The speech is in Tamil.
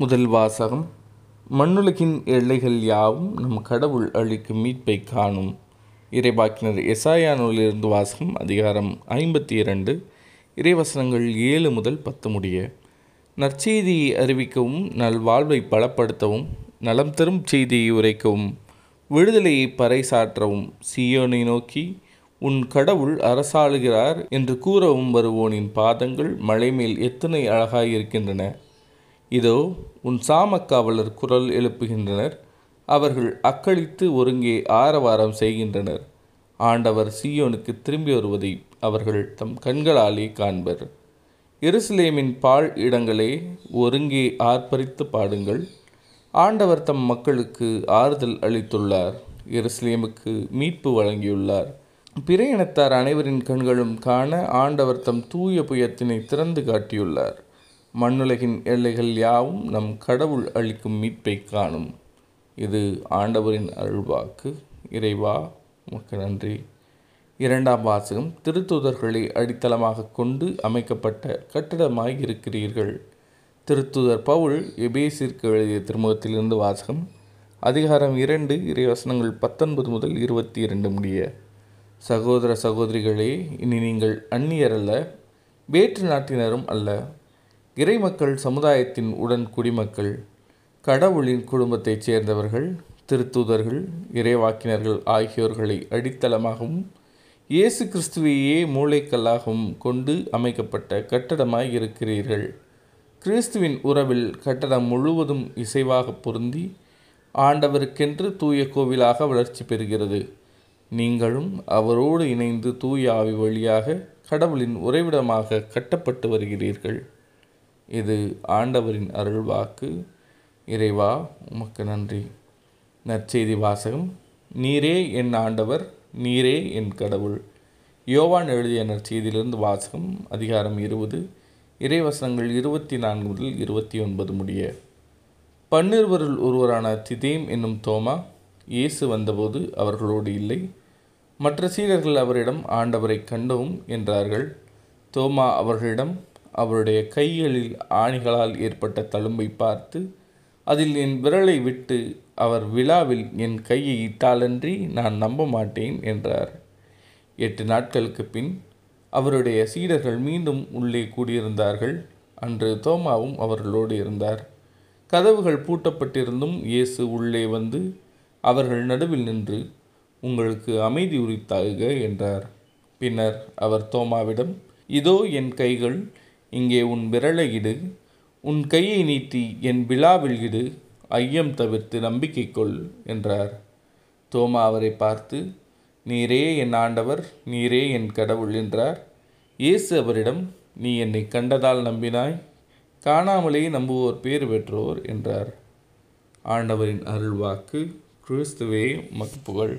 முதல் வாசகம். மண்ணுலகின் எல்லைகள் யாவும் நம் கடவுள் அளிக்கும் மீட்பை காணும். இறைவாக்கினர் எசாயா நூலிலிருந்து வாசகம் அதிகாரம் ஐம்பத்தி இரண்டு இறைவசனங்கள் ஏழு முதல் பத்து முடிய. நற்செய்தியை அறிவிக்கவும் நல்வாழ்வை பலப்படுத்தவும் நலம் தரும் செய்தியை உரைக்கவும் விடுதலையை பறைசாற்றவும் சியோனை நோக்கி உன் கடவுள் அரசாளுகிறார் என்று கூறவும் வருவோனின் பாதங்கள் மலைமேல் எத்தனை அழகாயிருக்கின்றன. இதோ உன் சாமக்காவலர் குரல் எழுப்புகின்றனர். அவர்கள் அக்களித்து ஒருங்கே ஆரவாரம் செய்கின்றனர். ஆண்டவர் சீயோனுக்கு திரும்பி வருவதை அவர்கள் தம் கண்களாலே காண்பர். எருசலேமின் பால் இடங்களே ஒருங்கே ஆர்ப்பரித்து பாடுங்கள். ஆண்டவர் தம் மக்களுக்கு ஆறுதல் அளித்துள்ளார். எருசலேமுக்கு மீட்பு வழங்கியுள்ளார். பிற இனத்தார் அனைவரின் கண்களும் காண ஆண்டவர் தம் தூய புயத்தினை திறந்து காட்டியுள்ளார். மண்ணுலகின் எல்லைகள் யாவும் நம் கடவுள் அளிக்கும் மீட்பை காணும். இது ஆண்டவரின் அருள்வாக்கு. இறைவா உமக்கு நன்றி. இரண்டாம் வாசகம். திருத்துதர்களை அடித்தளமாக கொண்டு அமைக்கப்பட்ட கட்டிடமாய் இருக்கிறீர்கள் திருத்துதர் பவுல் எபேசிற்கு எழுதிய திருமுகத்திலிருந்து வாசகம். அதிகாரம் இரண்டு இறைவசனங்கள் பத்தொன்பது முதல் இருபத்தி இரண்டு முடிய. சகோதர சகோதரிகளே இனி நீங்கள் அந்நியரல்ல. வேற்று நாட்டினரும் அல்ல. இறைமக்கள் சமுதாயத்தின் உடன் குடிமக்கள் கடவுளின் குடும்பத்தைச் சேர்ந்தவர்கள் திருத்தூதர்கள் இறைவாக்கினர்கள் ஆகியோர்களை அடித்தளமாகவும் இயேசு கிறிஸ்துவையே மூளைக்கல்லாகவும் கொண்டு அமைக்கப்பட்ட கட்டடமாய் இருக்கிறீர்கள். கிறிஸ்துவின் உறவில் கட்டடம் முழுவதும் இசைவாக பொருந்தி ஆண்டவருக்கென்று தூய கோவிலாக வளர்ச்சி பெறுகிறது. நீங்களும் அவரோடு இணைந்து தூய ஆவி வழியாக கடவுளின் உறைவிடமாக கட்டப்பட்டு வருகிறீர்கள். இது ஆண்டவரின் அருள்வாக்கு. இறைவா உமக்கு நன்றி. நற்செய்தி வாசகம். நீரே என் ஆண்டவர் நீரே என் கடவுள். யோவான் எழுதிய நற்செய்தியிலிருந்து வாசகம் அதிகாரம் இருபது இறைவசனங்கள் இருபத்தி நான்கு முதல் இருபத்தி ஒன்பது முடிய. பன்னிருவருள் ஒருவரான திதேம் என்னும் தோமா இயேசு வந்தபோது அவர்களோடு இல்லை. மற்ற சீடர்கள் அவரிடம் ஆண்டவரை கண்டோம் என்றார்கள். தோமா அவர்களிடம் அவருடைய கைகளில் ஆணிகளால் ஏற்பட்ட தழும்பை பார்த்து அதில் என் விரலை விட்டு அவர் விழாவில் என் கையை இட்டாலன்றி நான் நம்ப மாட்டேன் என்றார். எட்டு நாட்களுக்கு பின் அவருடைய சீடர்கள் மீண்டும் உள்ளே கூடியிருந்தார்கள். அன்று தோமாவும் அவர்களோடு இருந்தார். கதவுகள் பூட்டப்பட்டிருந்தும் இயேசு உள்ளே வந்து அவர்கள் நடுவில் நின்று உங்களுக்கு அமைதி உரித்தாக என்றார். பின்னர் அவர் தோமாவிடம் இதோ என் கைகள் இங்கே உன் விரலை இடு உன் கையை நீட்டி என் விழாவில் இடு ஐயம் தவிர்த்து நம்பிக்கை கொள் என்றார். தோமா அவரை பார்த்து நீரே என் ஆண்டவர் நீரே என் கடவுள் என்றார். இயேசு அவரிடம் நீ என்னை கண்டதால் நம்பினாய் காணாமலே நம்புவோர் பேறு பெற்றோர் என்றார். ஆண்டவரின் அருள்வாக்கு கிறிஸ்துவே மகப்புகழ்